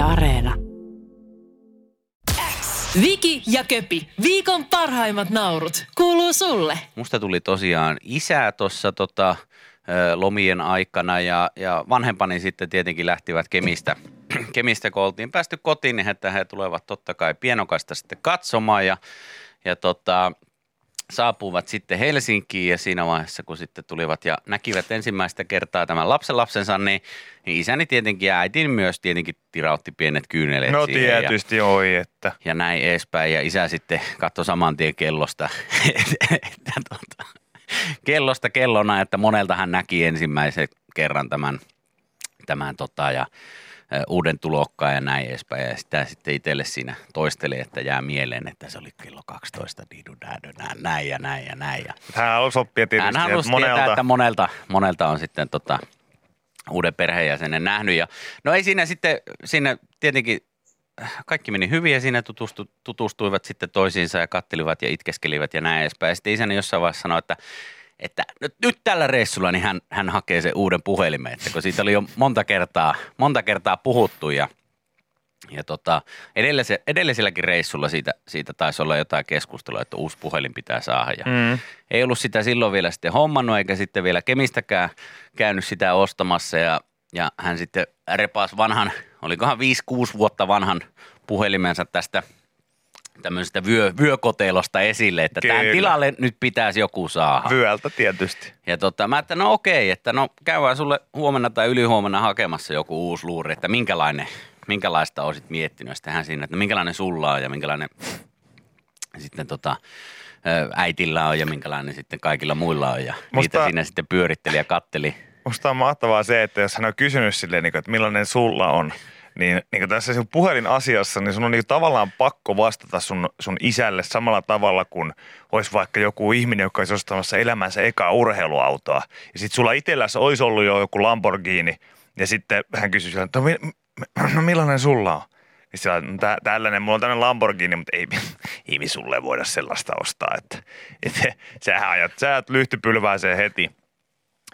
Yle Areena. Viki ja Köpi, viikon parhaimmat naurut, kuuluu sulle. Musta tuli tosiaan isä tuossa tota, lomien aikana ja, ja vanhempani sitten tietenkin lähtivät Kemistä, Kemistä kun oltiin päästy kotiin, niin että he tulevat totta kai pienokasta sitten katsomaan ja, ja tota, saapuvat sitten Helsinkiin ja siinä vaiheessa, kun sitten tulivat ja näkivät ensimmäistä kertaa tämän lapsen lapsensa, niin, niin isäni tietenkin ja äitini myös tietenkin tirautti pienet kyyneleet No siihen ja- tietysti, oi, että. ja näin edespäin. Ja isä sitten katsoi saman tien kellosta, että tuota, kellosta kellona, että monelta hän näki ensimmäisen kerran tämän, tämän tota, ja uuden tulokkaan ja näin edespäin. Ja sitä sitten itselle siinä toisteli, että jää mieleen, että se oli kello 12, didu, dadu, näin, näin ja näin ja näin. Ja Hän halusi oppia tietysti, hän että halusi monelta. tietää, että monelta, monelta on sitten tota, uuden perheenjäsenen nähnyt. Ja, no ei siinä sitten, siinä tietenkin kaikki meni hyvin ja siinä tutustu, tutustuivat sitten toisiinsa ja kattelivat ja itkeskelivät ja näin edespäin. Ja sitten isäni jossain vaiheessa sanoi, että, että nyt, nyt tällä reissulla niin hän, hän hakee sen uuden puhelimen, että kun siitä oli jo monta kertaa, monta kertaa puhuttu ja ja tota, edellise, edelliselläkin reissulla siitä, siitä taisi olla jotain keskustelua, että uusi puhelin pitää saada. Ja Mm. ei ollut sitä silloin vielä sitten hommannut eikä sitten vielä Kemistäkään käynyt sitä ostamassa ja, ja hän sitten repas vanhan, olikohan 5-6 vuotta vanhan puhelimensa tästä tämmöisestä vyö, vyökotelosta esille, että tämän Kyllä. tilalle nyt pitäisi joku saada. Vyöltä tietysti. Ja tota, mä että no okei, että no käydään sulle huomenna tai ylihuomenna hakemassa joku uusi luuri, että minkälainen, minkälaista olisit miettinyt. Sitten hän siinä, että no minkälainen sulla on ja minkälainen sitten tota, äitillä on ja minkälainen sitten kaikilla muilla on. Ja Musta- niitä siinä sitten pyöritteli ja katteli. Musta on mahtavaa se, että jos hän on kysynyt silleen, niin että millainen sulla on, niin, niin tässä sun puhelin-asiassa, niin sun on niin tavallaan pakko vastata sun, sun isälle samalla tavalla kuin olisi vaikka joku ihminen, joka olisi ostamassa elämänsä ekaa urheiluautoa. Ja sitten sulla itselläsi olisi ollut jo joku Lamborghini, ja sitten hän kysyi sillä, että no, no millainen sulla on? Niin sillä, no, tä, tällainen, mulla on tällainen Lamborghini, mutta ei, ei sulle voida sellaista ostaa. Että, että sähän ajat, sä ajat lyhtypylvääseen heti heti,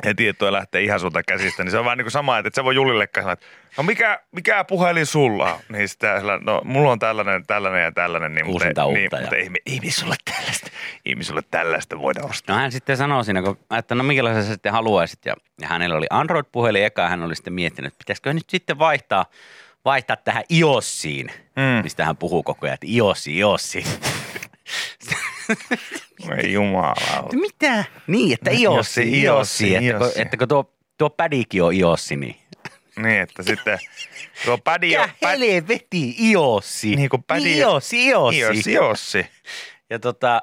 että toi lähtee ihan sulta käsistä, niin se on vähän niin kuin sama, että et sä voi Julillekaan sanoa, että no mikä, mikä puhelin sulla on? Niin sillä, no mulla on tällainen, tällainen ja tällainen. Niin, Uusinta mutta, uutta niin, ja- mutta ei, ei me sulle tällaista, ei me sulle tällaista voida ostaa. No hän sitten sanoi siinä, kun, että no minkälaisen sä sitten haluaisit. Ja, ja hänellä oli Android-puhelin eka ja hän oli sitten miettinyt, että pitäisikö nyt sitten vaihtaa, vaihtaa tähän iOSiin, Mm. mistä hän puhuu koko ajan, että iOSi, iOSi. Ei jumala. Mitä? Niin, että iOSi, Iossi, iOSi. iOSsi, Että, kun, iOSsi. että kun tuo, tuo pädikin on iOSi, niin. Niin, että sitten tuo pädi on... Mikä helveti iOSi? Niin kuin pädi- iOSi, iOSi. Iossi, Iossi. Ja tota,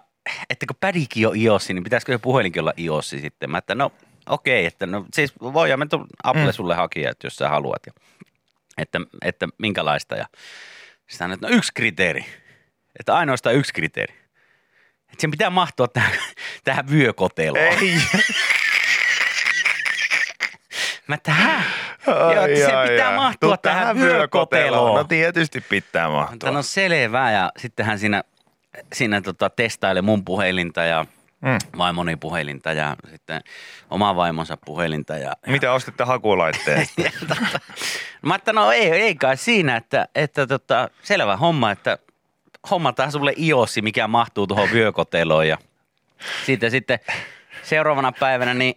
että kun pädikin on iOSi, niin pitäisikö se puhelinkin olla iOSi sitten? Mä että no okei, että no siis voidaan me tuon Apple Mm. sulle hakea, että jos sä haluat. Ja, että, että minkälaista. Ja sitten että no yksi kriteeri. Että ainoastaan yksi kriteeri. Että sen pitää mahtua tähän, tähän vyökoteloon. Ei. Mä että hä? Joo, sen pitää mahtua Tuu tähän vyökoteloon. No tietysti pitää mahtua. no selvää ja sitten hän siinä, siinä tota, testaili mun puhelinta ja Mm. vaimoni puhelinta ja sitten oma vaimonsa puhelinta. Ja, Mitä ostitte hakulaitteen? ja tota, mä että no ei, ei kai siinä, että, että tota, selvä homma, että hommataan sulle iOSi, mikä mahtuu tuohon vyökoteloon ja siitä sitten seuraavana päivänä niin,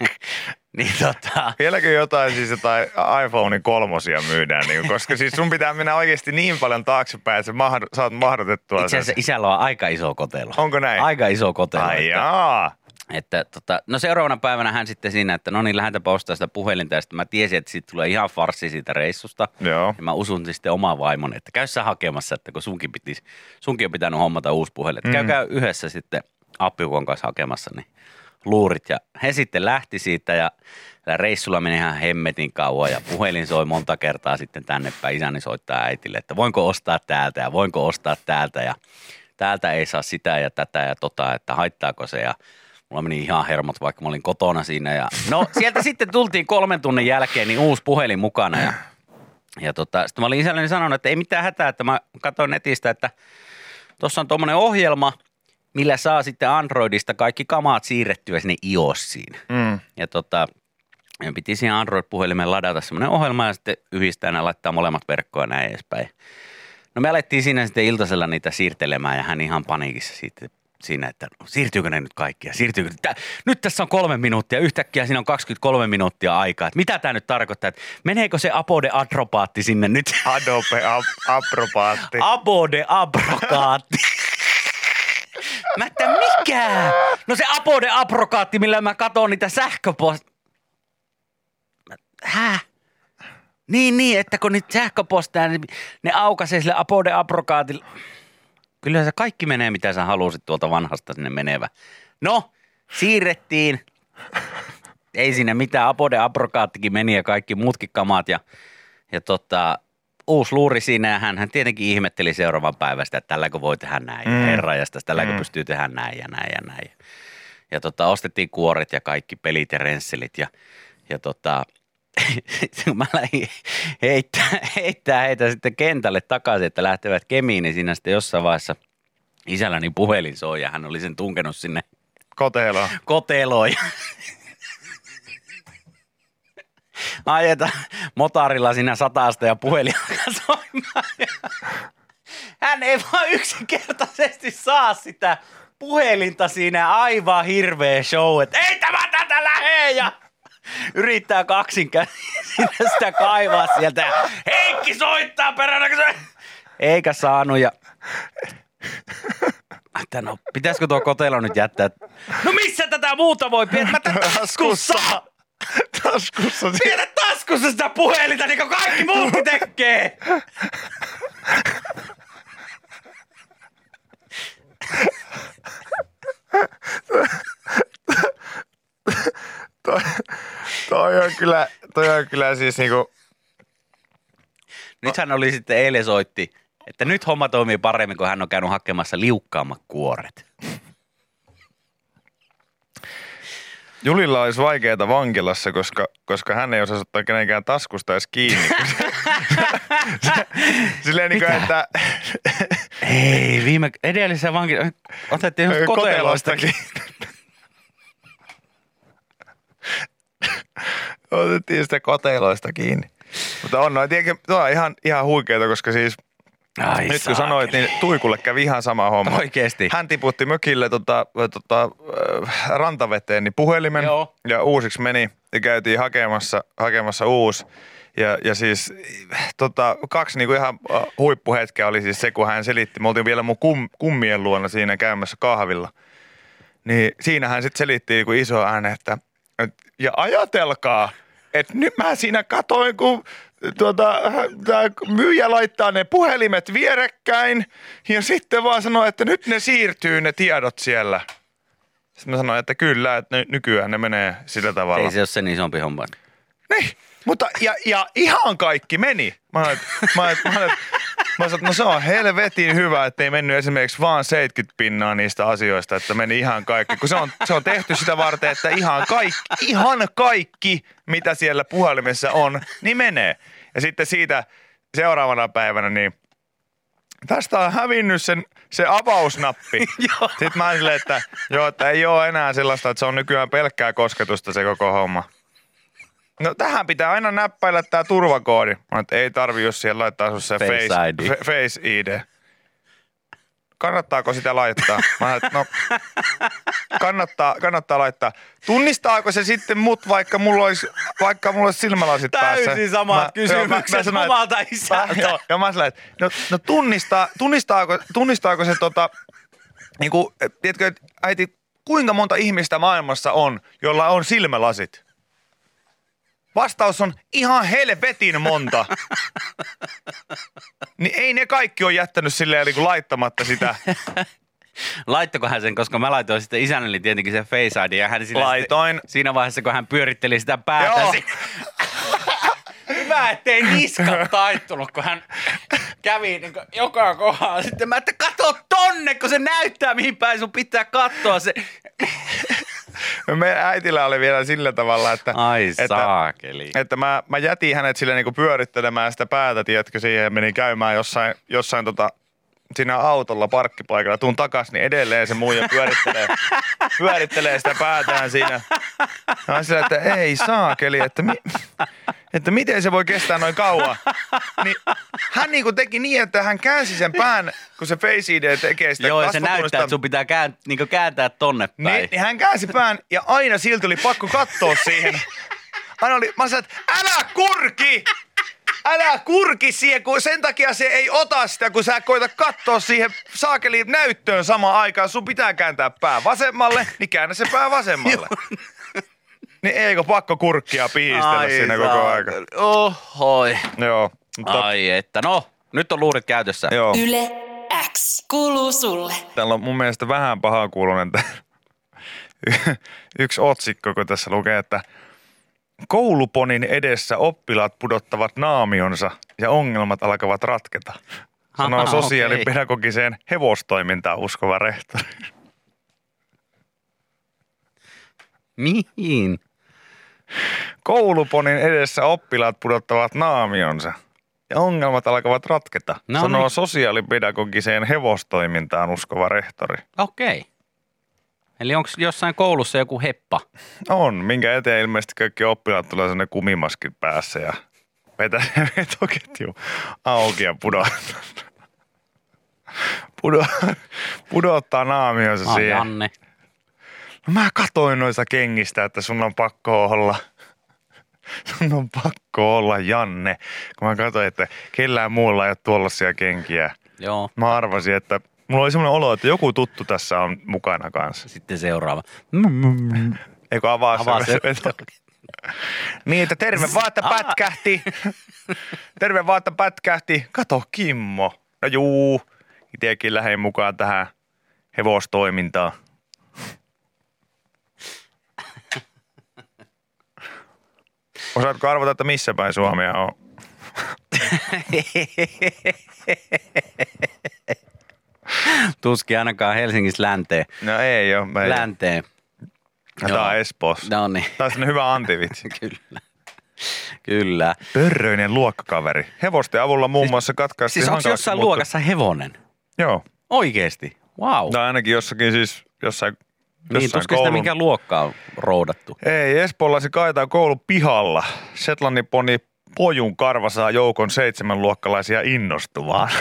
niin tota, Vieläkö jotain siis jotain iPhonein kolmosia myydään, niin, koska siis sun pitää mennä oikeasti niin paljon taaksepäin, että sä mahd- saat mahdotettua itse asiassa sen. isällä on aika iso kotelo. Onko näin? Aika iso kotelo. Ai että- jaa. Että tota, no seuraavana päivänä hän sitten siinä, että no niin, lähdetäänpä ostaa sitä puhelinta. Ja sitten mä tiesin, että siitä tulee ihan farsi siitä reissusta. Joo. Ja mä usun sitten omaa vaimoni, että käy sä hakemassa, että kun sunkin, pitis, sunkin on pitänyt hommata uusi puhelin. Että Mm. käykää yhdessä sitten appiukon kanssa hakemassa niin luurit. Ja he sitten lähti siitä ja reissulla meni ihan hemmetin kauan ja puhelin soi monta kertaa sitten tänne päin. Isäni soittaa äitille, että voinko ostaa täältä ja voinko ostaa täältä ja täältä ei saa sitä ja tätä ja tota, että haittaako se ja Mulla meni ihan hermot, vaikka mä olin kotona siinä. Ja... No sieltä sitten tultiin kolmen tunnin jälkeen niin uusi puhelin mukana. Ja, ja tota, sitten mä olin isälleni sanonut, että ei mitään hätää, että mä katsoin netistä, että tuossa on tuommoinen ohjelma, millä saa sitten Androidista kaikki kamaat siirrettyä sinne iOSiin. Mm. Ja tota, Ja piti siihen Android-puhelimeen ladata semmoinen ohjelma ja sitten yhdistää ja laittaa molemmat verkkoon ja näin edespäin. No me alettiin siinä sitten iltasella niitä siirtelemään ja hän ihan paniikissa siitä, siinä, että siirtyykö ne nyt kaikkia, siirtyykö Tää, nyt tässä on kolme minuuttia, yhtäkkiä siinä on 23 minuuttia aikaa, että mitä tämä nyt tarkoittaa, että meneekö se apode adropaatti sinne nyt? Adobe ap- aprobaatti. Apode abrokaatti. Mä että mikä? No se apode abrokaatti, millä mä katon niitä sähköpost... Häh? Niin, niin, että kun niitä sähköposteja, niin ne aukaisee sille apode abrokaatille. Kyllä se kaikki menee, mitä sä halusit tuolta vanhasta sinne menevä. No, siirrettiin. Ei sinne mitään, apode abrokaattikin meni ja kaikki muutkin ja, ja tota, uusi luuri siinä ja hän, hän tietenkin ihmetteli seuraavan päivästä, että tälläkö voi tehdä näin, mm. Herra ja tälläkö Mm. pystyy tehdä näin ja näin ja näin. Ja tota, ostettiin kuoret ja kaikki pelit ja rensselit ja, ja tota, kun mä lähdin heittää, heittää heitä sitten kentälle takaisin, että lähtevät kemiin, niin siinä sitten jossain vaiheessa isälläni puhelin soi ja hän oli sen tunkenut sinne Kotelo. koteloon. Ja Ajetaan motarilla siinä satasta ja puhelin alkaa soimaan. Hän ei vaan yksinkertaisesti saa sitä puhelinta siinä aivan hirveä show, että ei tämä tätä lähe ja yrittää kaksin sinne sitä kaivaa sieltä Heikki soittaa peränä, se... eikä saanut ja että no, pitäisikö tuo kotelo nyt jättää? No missä tätä muuta voi pidä? taskussa! Taskussa. Pidä taskussa sitä puhelinta, niin kuin kaikki muutkin tekee! toi, toi, on kyllä, toi on kyllä siis niinku, Nyt hän oli sitten eilen soitti, että nyt homma toimii paremmin, kun hän on käynyt hakemassa liukkaammat kuoret. Julilla olisi vaikeaa vankilassa, koska, koska hän ei osaa ottaa kenenkään taskusta edes kiinni. Silleen niin kuin, että Ei, viime edellisessä vanki otettiin koteloistakin. Otettiin sitä koteloista kiinni. Mutta on noin, tietenkin, tuo on ihan, ihan huikeeta, koska siis Ai nyt kun sanoit, niin Tuikulle kävi ihan sama homma. Oikeesti? Hän tiputti mökille tota, tota, rantaveteen niin puhelimen Joo. ja uusiksi meni ja käytiin hakemassa, hakemassa uusi. Ja, ja siis tota, kaksi niinku ihan huippuhetkeä oli siis se, kun hän selitti. Me oltiin vielä mun kum, kummien luona siinä käymässä kahvilla. Niin siinä hän sitten selitti niinku iso ääne, että et, ja ajatelkaa, että nyt mä siinä katoin, kun tuota, tää myyjä laittaa ne puhelimet vierekkäin ja sitten vaan sanoi, että nyt ne siirtyy ne tiedot siellä. Sitten mä sanoin, että kyllä, että ny- nykyään ne menee sillä tavalla. Ei se ole sen isompi homma. Niin, mutta ja, ja ihan kaikki meni. Mä että, mä, että, mä, että, mä sanoin, että no se on helvetin hyvä, että ei mennyt esimerkiksi vaan 70 pinnaa niistä asioista, että meni ihan kaikki. Kun se on, se on tehty sitä varten, että ihan kaikki, ihan kaikki, mitä siellä puhelimessa on, niin menee. Ja sitten siitä seuraavana päivänä, niin tästä on hävinnyt sen, se avausnappi. Sitten mä silleen, että joo, että ei ole enää sellaista, että se on nykyään pelkkää kosketusta se koko homma. No tähän pitää aina näppäillä tämä turvakoodi. Mä että ei tarvi, jos siellä laittaa sun se Face face, ID. Fe, face ID. Kannattaako sitä laittaa? Mä että no, kannattaa, kannattaa laittaa. Tunnistaako se sitten mut, vaikka mulla olisi, vaikka mulla olisi silmälasit päässä? Täysin samat kysymykset sanoin, omalta että- isältä. Mä- Joo, ja mä sanoin, että no, no tunnistaa, tunnistaako, tunnistaako se tota, niin kuin, tiedätkö, äiti, kuinka monta ihmistä maailmassa on, jolla on silmälasit? Vastaus on ihan helvetin monta. niin ei ne kaikki ole jättänyt silleen niin kuin laittamatta sitä. Laittako hän sen, koska mä laitoin sitten isännäni tietenkin sen Face ID ja hän siinä, Laitoin. Sitten, siinä vaiheessa, kun hän pyöritteli sitä päätä. Joo. si- Hyvä, ettei niska taittunut, kun hän kävi niin joka kohdalla. Sitten mä, että kato tonne, kun se näyttää, mihin päin sun pitää katsoa se. Meidän äitillä oli vielä sillä tavalla, että, Ai että, saakeli. että mä, mä jätin hänet sille niinku pyörittelemään sitä päätä, tiedätkö, siihen ja menin käymään jossain, jossain tota, siinä autolla parkkipaikalla, tuun takas, niin edelleen se muija pyörittelee, pyörittelee sitä päätään siinä. Ja sillä, että ei saakeli, että, mi, että miten se voi kestää noin kauan. Niin hän niin kuin teki niin, että hän käänsi sen pään, kun se Face ID tekee sitä Joo, ja se näyttää, että sun pitää kään, niin kääntää tonne päin. niin, niin hän käänsi pään ja aina silti oli pakko katsoa siihen. Aina oli, mä sanoin, että älä kurki! Älä kurki siihen, kun sen takia se ei ota sitä, kun sä koita katsoa siihen saakeliin näyttöön samaan aikaan. Sun pitää kääntää pää vasemmalle, niin käännä se pää vasemmalle. Niin eikö pakko kurkkia pihistellä siinä koko saa- aika. Ohoi. Joo. Mutta, Ai että, no, nyt on luurit käytössä. joo. Yle X kuuluu sulle. Täällä on mun mielestä vähän paha kuulonen yksi otsikko, kun tässä lukee, että kouluponin edessä oppilaat pudottavat naamionsa ja ongelmat alkavat ratketa. Sanoo Aha, sosiaalipedagogiseen hevostoimintaan uskova rehtori. Mihin? Kouluponin edessä oppilaat pudottavat naamionsa ja ongelmat alkavat ratketa. No sanoo niin. sosiaalipedagogiseen hevostoimintaan uskova rehtori. Okei. Eli onko jossain koulussa joku heppa? On, minkä eteen ilmeisesti kaikki oppilaat tulee sellainen kumimaski päässä ja vetää vetoketju auki ja pudottaa, pudo, pudottaa naamionsa Ah, siihen. Janne. No mä katoin noista kengistä, että sun on pakko olla, sun on pakko olla Janne. Kun mä katsoin, että kellään muulla ei ole tuollaisia kenkiä. Joo. Mä arvasin, että mulla oli semmoinen olo, että joku tuttu tässä on mukana kanssa. Sitten seuraava. Eikö avaa, Avaa se, se. Niin, että terve vaan, että pätkähti. terve vaan, että pätkähti. Kato, Kimmo. No juu, itekin lähdin mukaan tähän hevostoimintaan. Osaatko arvata, että missä päin Suomea on? Tuskin ainakaan Helsingissä länteen. No ei ole. Ei. Länteen. Tämä on Espoossa. No niin, Tämä on hyvä antivitsi. kyllä. Kyllä. Pörröinen luokkakaveri. Hevosten avulla muun muassa katkaistiin Siis onko jossain muuttu- luokassa hevonen? Joo. Oikeesti? Wow. Tai ainakin jossakin siis jossain, niin, tuskin sitä mikä luokka on roudattu. Ei, Espoolaisen kaitaa koulun pihalla. Setlannin poni pojun karva saa joukon seitsemän luokkalaisia innostumaan.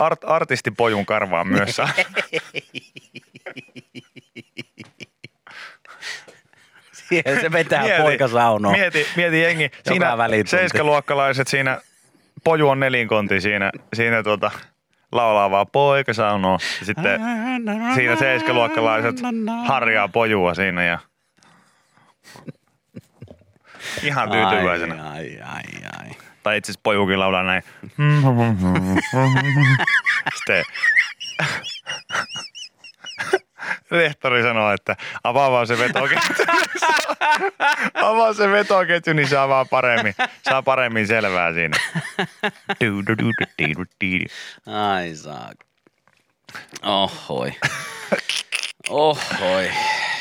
Art, artisti pojun karvaa myös saa. Siihen se vetää poika saunoon. Mieti, mieti jengi. Siinä seiskaluokkalaiset siinä, poju on nelinkonti siinä, siinä tuota, laulaa vaan poika saunoo. Ja sitten siinä seiskaluokkalaiset harjaa pojua siinä ja ihan tyytyväisenä. Ai, ai, ai. Tai itse asiassa pojukin laulaa näin. Sitten rehtori sanoo, että avaa vaan se vetoketju. avaa se vetoketju, niin saa vaan paremmin, saa paremmin selvää siinä. Ai saa. Ohoi. Ohoi.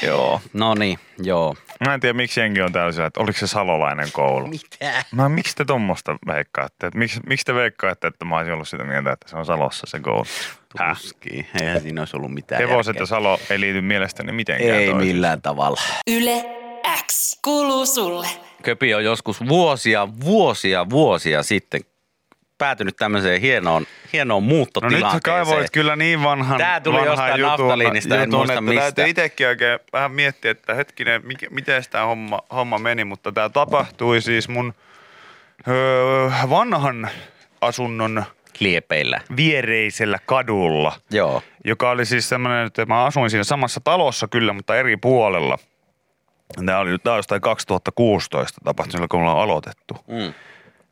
Joo. No niin, joo. Mä en tiedä, miksi jengi on tällaisia, että oliko se salolainen koulu. Mitä? Mä, miksi te tuommoista veikkaatte? Että miksi, miksi te veikkaatte, että mä olisin ollut sitä mieltä, että se on Salossa se koulu? Tuski. Eihän siinä olisi ollut mitään Hevoset järkeä. ja Salo ei liity mielestäni mitenkään Ei toisiinsa. millään tavalla. Yle X kuuluu sulle. Köpi on joskus vuosia, vuosia, vuosia sitten päätynyt tämmöiseen hienoon, hienoon No nyt muuttotilanteeseen. kaivoit kyllä niin vanhan Tää tuli vanhan jostain jutun, naftaliinista, en jutun, muista että mistä. Täytyy itsekin oikein vähän miettiä, että hetkinen, mikä, miten tämä homma, homma meni, mutta tämä tapahtui siis mun öö, vanhan asunnon Liepeillä. viereisellä kadulla, Joo. joka oli siis semmoinen, että mä asuin siinä samassa talossa kyllä, mutta eri puolella. Tämä oli, tämä jostain 2016 tapahtunut, kun ollaan aloitettu Mm.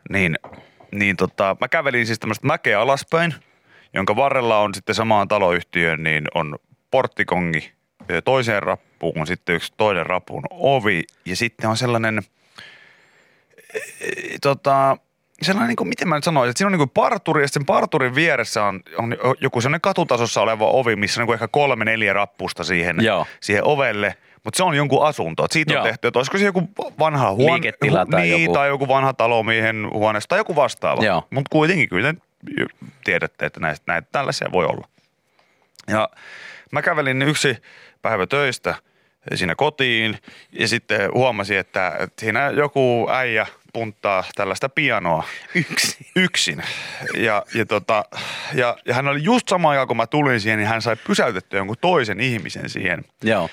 niin, niin tota, mä kävelin siis tämmöistä mäkeä alaspäin, jonka varrella on sitten samaan taloyhtiöön, niin on porttikongi toiseen rappuun, sitten yksi toinen rapun ovi ja sitten on sellainen, e, e, tota, sellainen, niin kuin, miten mä nyt sanoisin, että siinä on niin kuin parturi ja sen parturin vieressä on, on joku sellainen katutasossa oleva ovi, missä on niin kuin ehkä kolme neljä rappusta siihen, Joo. siihen ovelle. Mutta se on jonkun asunto. Et siitä Joo. on tehty, että olisiko se joku vanha huone. Liiketila tai niin, joku. tai joku vanha talomiehen huoneesta tai joku vastaava. Mutta kuitenkin kyllä tiedätte, että näitä, näitä tällaisia voi olla. Ja mä kävelin yksi päivä töistä siinä kotiin ja sitten huomasin, että, että siinä joku äijä punttaa tällaista pianoa. Yksin. Yksin. Ja, ja, tota, ja, ja hän oli just sama aikaan, kun mä tulin siihen, niin hän sai pysäytettyä jonkun toisen ihmisen siihen, Joo.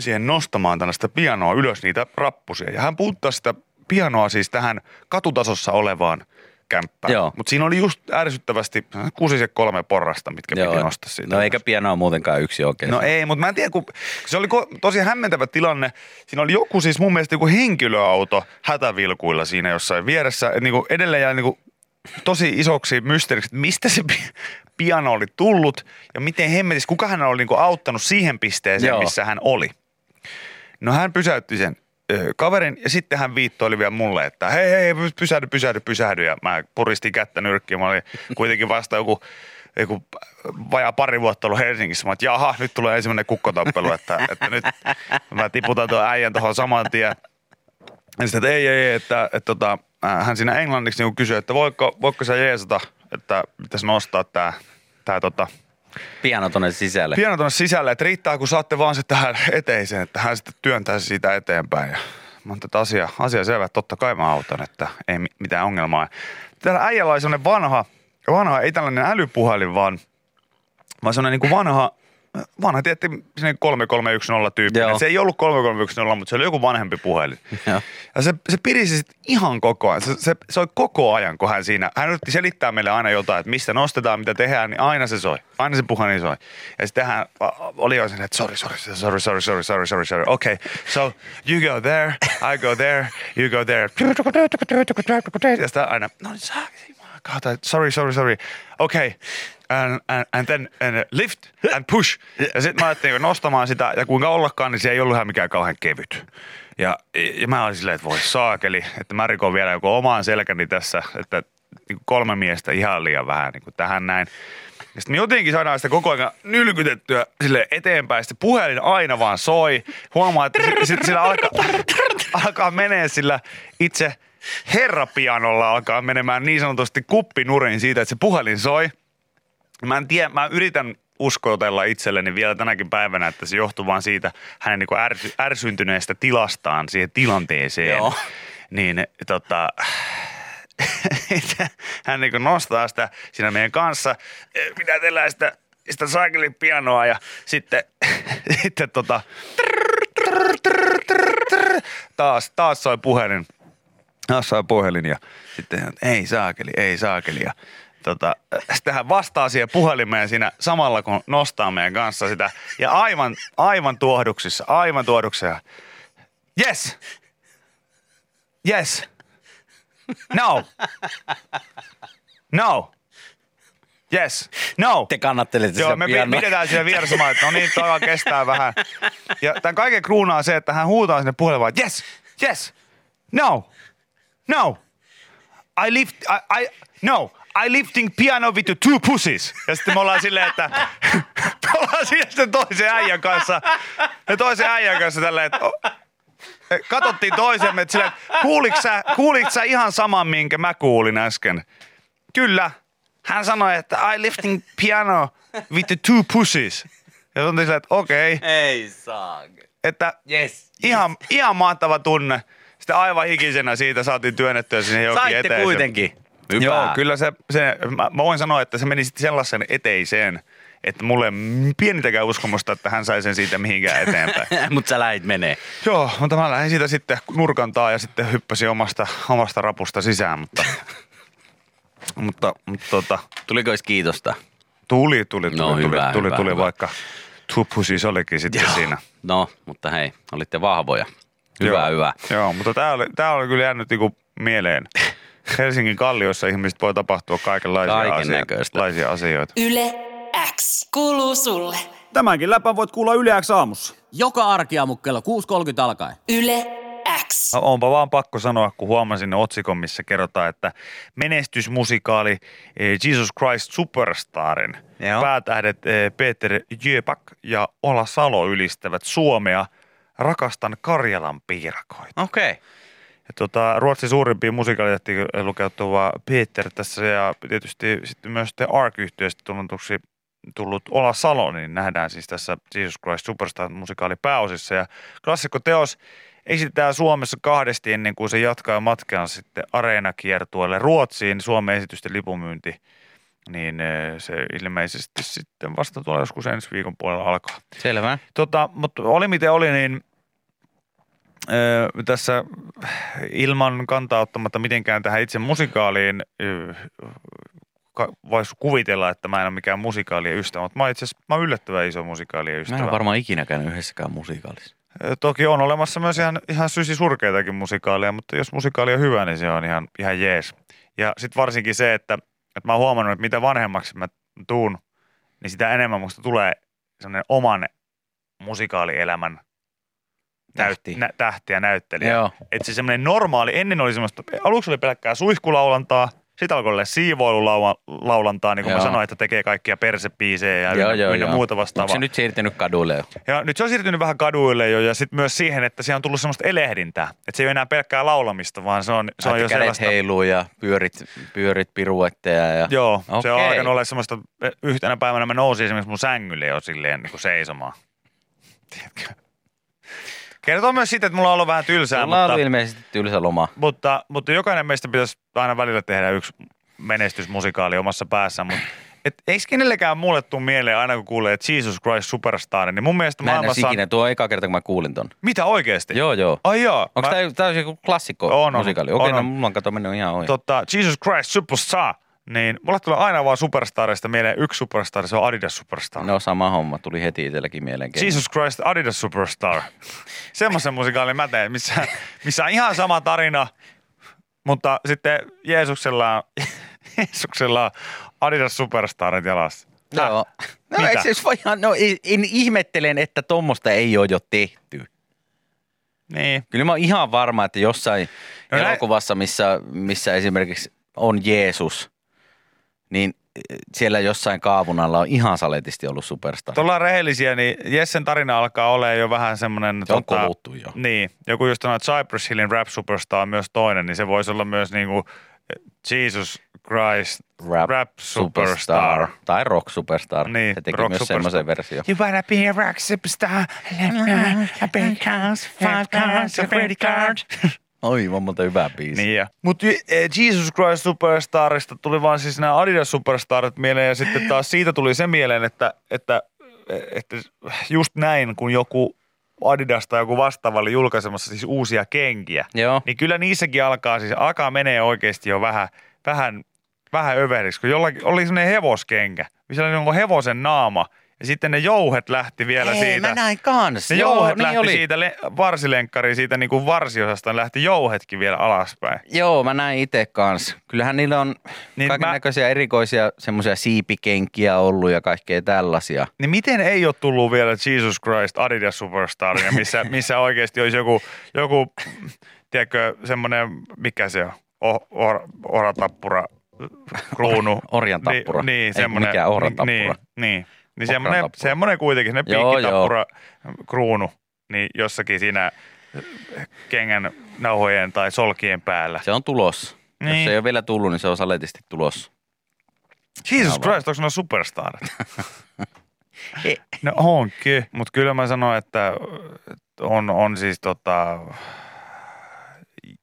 Siihen nostamaan tällaista pianoa ylös niitä rappusia. Ja hän punttaa sitä pianoa siis tähän katutasossa olevaan kämppään. Joo. Mutta siinä oli just ärsyttävästi kuusi ja kolme porrasta, mitkä piti nostaa siitä. No eikä pianoa muutenkaan yksi oikein. No ei, mutta mä en tiedä, kun se oli tosi hämmentävä tilanne. Siinä oli joku siis mun mielestä joku henkilöauto hätävilkuilla siinä jossain vieressä. Et niinku edelleen jäi niinku tosi isoksi mysteeriksi, että mistä se pi- piano oli tullut ja miten hemmetis, kuka hän oli niinku auttanut siihen pisteeseen, Joo. missä hän oli. No hän pysäytti sen ö, kaverin ja sitten hän viittoili vielä mulle, että hei hei pysähdy, pysähdy, pysähdy ja mä puristin kättä nyrkkiin. Mä olin kuitenkin vasta joku, joku vajaa pari vuotta ollut Helsingissä. Mä että jaha, nyt tulee ensimmäinen kukkotappelu, että, että nyt mä tiputan tuon äijän tuohon saman tien. Ja sitten, että ei, ei, ei, että, että, että, että hän siinä englanniksi niin kysyi, että voiko, voiko sä jeesata, että pitäisi nostaa tämä, tämä tota, Piano tonne sisälle. piano tuonne sisälle, että riittää kun saatte vaan se tähän eteiseen, että hän sitten työntää siitä eteenpäin. Ja mä oon tätä asia, asia selvä, että totta kai mä autan, että ei mi- mitään ongelmaa. Täällä äijällä semmoinen vanha, vanha, ei tällainen älypuhelin, vaan, vaan semmoinen niin kuin vanha, vanha, tietysti sinne 3310 tyyppinen. Joo. Se ei ollut 3310, mutta se oli joku vanhempi puhelin. Joo. Ja se, se pirisi sit ihan koko ajan. Se, se, se, oli koko ajan, kun hän siinä, hän yritti selittää meille aina jotain, että mistä nostetaan, mitä tehdään, niin aina se soi. Aina se puhelin soi. Ja sitten hän oli jo sen, että sorry, sorry, sorry, sorry, sorry, sorry, sorry, sorry. Okay, so you go there, I go there, you go there. Ja sitten aina, no niin, saa, God, sorry, sorry, sorry. Okay, and, and, and then and lift and push. Ja sitten mä ajattelin nostamaan sitä, ja kuinka ollakaan, niin se ei ollut ihan mikään kauhean kevyt. Ja, ja mä olin silleen, että voi saakeli, että mä rikon vielä joku omaan selkäni tässä, että niin kolme miestä ihan liian vähän niin kuin tähän näin. Ja sitten me jotenkin saadaan sitä koko ajan nylkytettyä sille eteenpäin. Sitten puhelin aina vaan soi. Huomaa, että sit, sit sillä alkaa, alkaa menee sillä itse herrapianolla alkaa menemään niin sanotusti kuppinurin siitä, että se puhelin soi. Mä en tiedä, mä yritän uskotella itselleni vielä tänäkin päivänä, että se johtuu vaan siitä hänen niin ärsy, ärsyntyneestä tilastaan siihen tilanteeseen. Joo. Niin tota, hän niin nostaa sitä siinä meidän kanssa, pidätellään sitä, sitä saikelin pianoa ja sitten, sitten tota, taas, taas soi puhelin. Soi puhelin ja sitten ei saakeli, ei saakeli. Ja tota, sitten hän vastaa siihen puhelimeen siinä samalla, kun nostaa meidän kanssa sitä. Ja aivan, aivan tuohduksissa, aivan tuohduksissa. Yes! Yes! No! No! Yes! No! Te kannattelette Joo, me pi- pianoa. pidetään siinä vieressä, että no niin, toi kestää vähän. Ja tämän kaiken kruunaa se, että hän huutaa sinne puhelimeen, että yes, yes, no, no, I lift, I, I, no, I lifting piano with the two pussies. Ja sitten me ollaan silleen, että me ollaan sitten toisen äijän kanssa, ja toisen äijän kanssa tälleen, että o- katsottiin toisemme, että silleen, kuuliko sä, kuuliko sä ihan saman, minkä mä kuulin äsken? Kyllä. Hän sanoi, että I lifting piano with the two pussies. Ja oltiin silleen, että okei, okay, Ei saa. että Yes. ihan, ihan mahtava tunne. Sitten aivan hikisenä siitä saatiin työnnettyä sinne jokin Saitte eteiseen. kuitenkin. Hyvä. Joo, kyllä se, se mä, mä voin sanoa, että se meni sitten sellaisen eteiseen, että mulle ei pienintäkään uskomusta, että hän sai sen siitä mihinkään eteenpäin. Mutta sä lähit menee. Joo, mutta mä lähdin siitä sitten nurkan taa ja sitten hyppäsin omasta, omasta rapusta sisään, mutta, mutta, mutta tota, Tuliko edes kiitosta? tuli, tuli, tuli, No, tuli, hyvä, tuli, hyvä, tuli hyvä. vaikka tupusis olikin sitten siinä. No, mutta hei, olitte vahvoja. Hyvä, Joo. hyvä. Joo, mutta tämä oli, tää oli kyllä jäänyt niinku mieleen. Helsingin kalliossa ihmiset voi tapahtua kaikenlaisia, Kaiken asioita, asioita. Yle X kuuluu sulle. Tämänkin läpän voit kuulla Yle X aamussa. Joka arkiaamu kello 6.30 alkaen. Yle X. No, onpa vaan pakko sanoa, kun huomasin otsikon, missä kerrotaan, että menestysmusikaali eh, Jesus Christ Superstarin Joo. päätähdet eh, Peter Jöpak ja Ola Salo ylistävät Suomea Rakastan Karjalan piirakoita. Okei. Okay. tota, Ruotsin suurimpia musikaalilehtiä lukeutuva Peter tässä ja tietysti sitten myös te ark yhtiöstä tunnetuksi tullut Ola Salo, niin nähdään siis tässä Jesus Christ Superstar musikaali pääosissa. Ja klassikko teos esitetään Suomessa kahdesti ennen kuin se jatkaa matkaan sitten areenakiertueelle Ruotsiin. Suomen esitysten lipunmyynti, niin se ilmeisesti sitten vasta tuolla joskus ensi viikon puolella alkaa. Selvä. Tota, mutta oli miten oli, niin tässä ilman kantaa ottamatta mitenkään tähän itse musikaaliin ka- voisi kuvitella, että mä en ole mikään musikaalien ystävä, mutta mä itse asiassa mä yllättävän iso musikaalien Mä en ystävä. ole varmaan ikinä käynyt yhdessäkään musikaalissa. Toki on olemassa myös ihan, ihan sysi surkeitakin musikaaleja, mutta jos musikaali on hyvä, niin se on ihan, ihan jees. Ja sitten varsinkin se, että, että mä oon huomannut, että mitä vanhemmaksi mä tuun, niin sitä enemmän musta tulee sellainen oman musikaalielämän Tähti. Näyt, nä, tähti ja näyttelijä. Joo. Että se semmoinen normaali, ennen oli semmoista, aluksi oli pelkkää suihkulaulantaa, sitten alkoi olla siivoilulaulantaa, niin kuin mä Joo. sanoin, että tekee kaikkia persepiisejä ja Joo, joo, joo. muuta Onko vastaavaa. se nyt siirtynyt kaduille jo? Ja nyt se on siirtynyt vähän kaduille jo ja sitten myös siihen, että siihen on tullut semmoista elehdintää. Että se ei ole enää pelkkää laulamista, vaan se on, se on jo sellaista... heiluu ja pyörit, pyörit piruetteja. Ja... Joo, se on alkanut olla semmoista, yhtenä päivänä mä nousin esimerkiksi mun sängylle jo silleen niin kuin seisomaan. Tiedätkö? Kertoo myös siitä, että mulla on ollut vähän tylsää, Sulla on mutta, ollut ilmeisesti tylsä loma. mutta, mutta jokainen meistä pitäisi aina välillä tehdä yksi menestysmusikaali omassa päässä, mutta et eikö kenellekään mulle tuu mieleen aina kun kuulee, että Jesus Christ Superstar, niin mun mielestä Mä maailmassa... ikinä, tuo on eka kerta kun mä kuulin ton. Mitä oikeasti? Joo, joo. Ai joo. Onko Mä- tää, tää joku klassikko On, on. musikaali? On, Okei, no on. mulla on kato mennyt ihan ohi. tota, Jesus Christ Superstar, niin mulle tulee aina vaan superstarista mieleen yksi superstar, se on Adidas Superstar. No sama homma, tuli heti itselläkin mieleen. Jesus Christ Adidas Superstar. Semmoisen musikaalin mä teen, missä, missä on ihan sama tarina, mutta sitten Jeesuksella on, Jeesuksella on Adidas Superstarit jalassa. Joo. No Mitä? eikö voi ihan, no en, en ihmettelen, että tommosta ei ole jo tehty. Niin. Kyllä mä oon ihan varma, että jossain No no elokuvassa, missä, missä esimerkiksi on Jeesus, niin eh, siellä jossain kaavunalla on ihan saletisti ollut superstar. Tuolla rehellisiä, niin Jessen tarina alkaa olla jo vähän semmoinen... Se on kovuttu jo. Niin, joku just sanoi, että Cypress Hillin Rap Superstar on myös toinen, niin se voisi olla myös niinku Jesus Christ Rap, Superstar. Tai Rock Superstar. Niin, Se teki Rock myös Superstar. semmoisen version. You wanna be a rock superstar? A big house, five cars, a credit card. Aivan monta hyvää biisiä. Niin. Mutta Jesus Christ Superstarista tuli vaan siis nämä Adidas Superstarit mieleen ja sitten taas siitä tuli se mieleen, että, että, että just näin, kun joku Adidas tai joku vastaava oli julkaisemassa siis uusia kenkiä, Joo. niin kyllä niissäkin alkaa siis, alkaa menee oikeasti jo vähän, vähän, vähän överiksi, kun jollakin oli semmoinen hevoskenkä, missä oli jonkun hevosen naama ja sitten ne jouhet lähti vielä Ei, siitä. mä näin kans. Ne Joo, jouhet niin lähti oli. siitä le- varsilenkkariin, siitä niin kuin varsiosasta lähti jouhetkin vielä alaspäin. Joo, mä näin itse kans. Kyllähän niillä on Niin niin kaiken mä- näköisiä erikoisia semmoisia siipikenkiä ollut ja kaikkea tällaisia. Niin miten ei ole tullut vielä Jesus Christ Adidas Superstaria, missä, missä oikeasti olisi joku, joku tiedätkö, semmoinen, mikä se on, oh, or, oratappura, kruunu. Orjan tappura. Niin, niin Ei semmoinen. mikään ohratappura. Niin, niin, niin semmoinen, semmoinen kuitenkin, Joo, piikkitappura, kruunu, niin jossakin siinä kengän nauhojen tai solkien päällä. Se on tulos. Niin. Jos se ei ole vielä tullut, niin se on saletisti tulos. Jesus vaan. Christ, onko ne superstarit? Ei. no onkin, mutta kyllä mä sanoin, että on, on siis tota,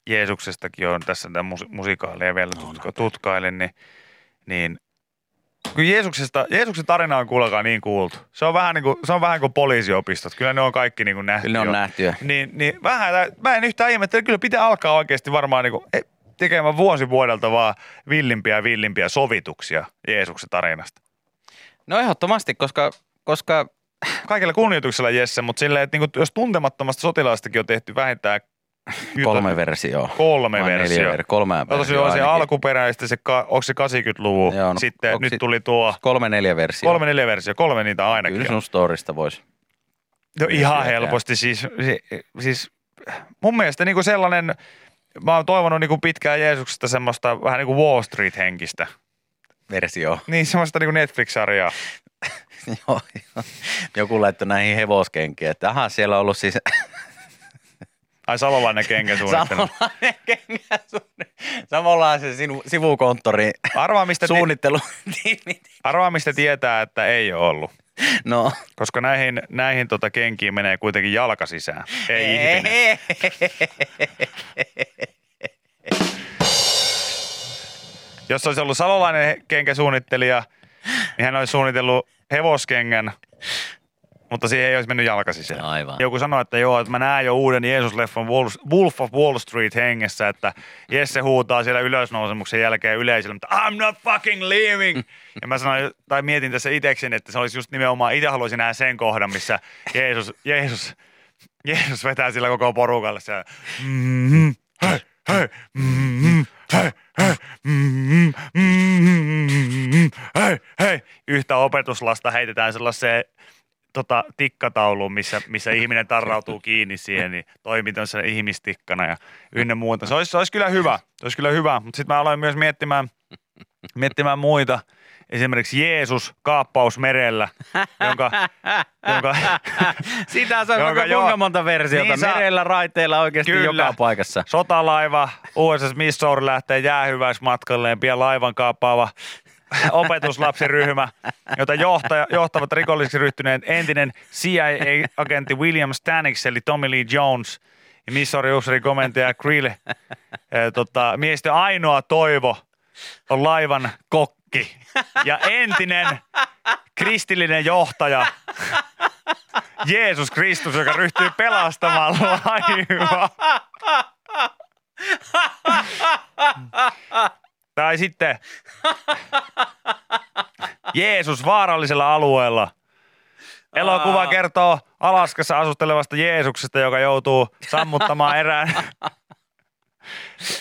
Jeesuksestakin on tässä mus- musikaalia vielä tutka- tutkailin, niin, niin kun Jeesuksesta, Jeesuksen tarina on kuulkaa niin kuultu. Se on vähän niin kuin, se on vähän kuin poliisiopistot. Kyllä ne on kaikki niin kuin nähty. Kyllä ne on jo. nähty jo. Niin, niin vähän, mä en yhtään ihmettele. Kyllä pitää alkaa oikeasti varmaan niin kuin, tekemään vuosi vuodelta vaan villimpiä ja villimpiä sovituksia Jeesuksen tarinasta. No ehdottomasti, koska, koska Kaikella kunnioituksella Jesse, mutta silleen, että niinku, jos tuntemattomasta sotilaastakin on tehty vähintään kolme versioa. kolme versiota. ver- kolme No tosiaan versioa se alkuperäistä, se, ka- onko se 80-luvun, Joo, no, sitten nyt sit- tuli tuo Kolme neljä versioa. kolme neljä versio, kolme niitä ainakin Kyllä on. sun storista voisi. No ihan helposti siis, si- siis mun mielestä niinku sellainen, mä oon toivonut niinku pitkään Jeesuksesta semmoista vähän niin kuin Wall Street-henkistä. Versio. Niin semmoista niinku Netflix-sarjaa. Joo, joo. Joku laittoi näihin hevoskenkiin, että aha, siellä on ollut siis Ai Salolainen kenkäsuunnittelu. Samanlainen kengäsuunnittelu. Samanlainen sinu, sivukonttori Arvaa mistä, ti- suunnittelu. arvaa mistä tietää, että ei ole ollut. no. Koska näihin, näihin tota kenkiin menee kuitenkin jalka sisään, ei ihminen. Jos olisi ollut salolainen kenkäsuunnittelija, niin hän olisi suunnitellut hevoskengän, mutta siihen ei olisi mennyt jalka sisään. Aivan. Joku sanoi, että joo, että mä näen jo uuden Jeesus-leffan Wolf of Wall Street hengessä, että Jesse huutaa siellä ylösnousemuksen jälkeen yleisölle, mutta I'm not fucking leaving. Ja mä sanoin, tai mietin tässä itsekseni, että se olisi just nimenomaan, itse haluaisin nähdä sen kohdan, missä Jeesus, Jeesus, Jeesus vetää sillä koko porukalle siellä. Mm-hmm, hei, hei, mm-hmm, hei, hei, mm-hmm, mm-hmm, hei, hei. Yhtä opetuslasta heitetään sellaiseen tota, tikkatauluun, missä, missä ihminen tarrautuu kiinni siihen, niin toimii tämmöisenä ihmistikkana ja ynnä muuta. Se olisi, se olisi kyllä hyvä, se olisi kyllä hyvä, mutta sitten mä aloin myös miettimään, miettimään muita. Esimerkiksi Jeesus kaappaus merellä, jonka, jonka Sitä saa Jonka vaikka joo. kuinka monta versiota. Niin Merellä, raiteilla oikeasti Kyllä. joka paikassa. sotalaiva USS Missouri lähtee jäähyväismatkalleen, pian laivan kaappaava opetuslapsiryhmä, jota johtaja, johtavat rikollisiksi ryhtyneet entinen CIA-agentti William Stanix eli Tommy Lee Jones ja Missouri Usserin komentaja Krill. Eh, tota, miehistön ainoa toivo on laivan kokki ja entinen kristillinen johtaja Jeesus Kristus, joka ryhtyy pelastamaan laivaa. Tai sitten Jeesus vaarallisella alueella. Elokuva kertoo Alaskassa asustelevasta Jeesuksesta, joka joutuu sammuttamaan erään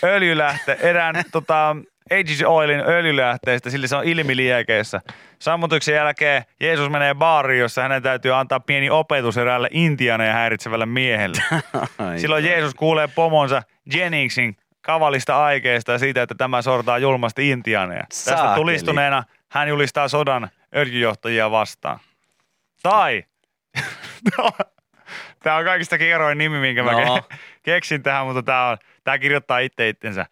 öljylähte, erään tota, Aegis Oilin öljylähteestä, sillä se on ilmiliekeissä. Sammutuksen jälkeen Jeesus menee baariin, jossa hänen täytyy antaa pieni opetus eräälle intiana ja häiritsevälle miehelle. Silloin Jeesus kuulee pomonsa Jenningsin kavalista aikeista ja siitä, että tämä sortaa julmasti intiaaneja. Tästä Saakeli. tulistuneena hän julistaa sodan öljyjohtajia vastaan. Tai, tämä on kaikista kierroin nimi, minkä mä No. ke- keksin tähän, mutta tämä, on, tämä kirjoittaa itse itsensä.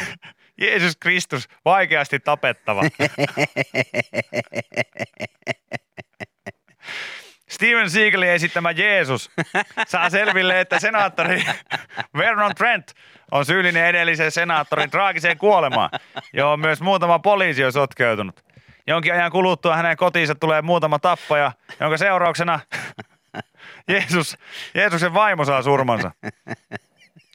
Jeesus Kristus, vaikeasti tapettava. Steven Seagalin esittämä Jeesus saa selville, että senaattori Vernon Trent on syyllinen edellisen senaattorin traagiseen kuolemaan, johon myös muutama poliisi on sotkeutunut. Jonkin ajan kuluttua hänen kotiinsa tulee muutama tappaja, jonka seurauksena Jeesus, Jeesuksen vaimo saa surmansa.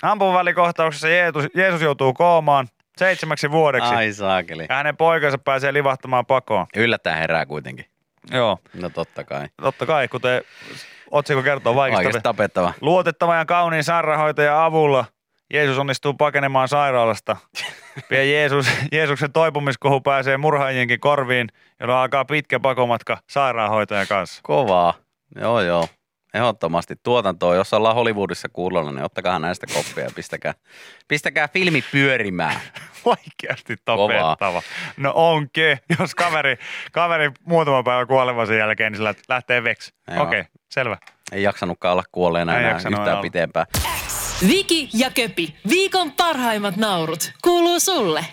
Ampuvälikohtauksessa Jeesus, Jeesus joutuu koomaan seitsemäksi vuodeksi Ai saakeli. ja hänen poikansa pääsee livahtamaan pakoon. Yllättäen herää kuitenkin. Joo, No totta kai. totta kai, kuten otsikko kertoo vaikeasta. tapettava. Luotettavan ja kauniin sairaanhoitajan avulla Jeesus onnistuu pakenemaan sairaalasta. Pian Jeesus, Jeesuksen toipumiskohu pääsee murhaajienkin korviin, jolloin alkaa pitkä pakomatka sairaanhoitajan kanssa. Kovaa. Joo, joo. Ehdottomasti tuotantoa, jos ollaan Hollywoodissa kuulolla, niin ottakaa näistä koppia ja pistäkää, pistäkää filmi pyörimään. Vaikeasti tapettava. No onkin, jos kaveri, kaveri muutama päivä kuolevansa jälkeen, niin lät- lähtee veksi. Okei, okay, selvä. Ei jaksanutkaan olla kuolleena Ei enää yhtään olla. pitempään. Viki ja Köpi, viikon parhaimmat naurut, kuuluu sulle.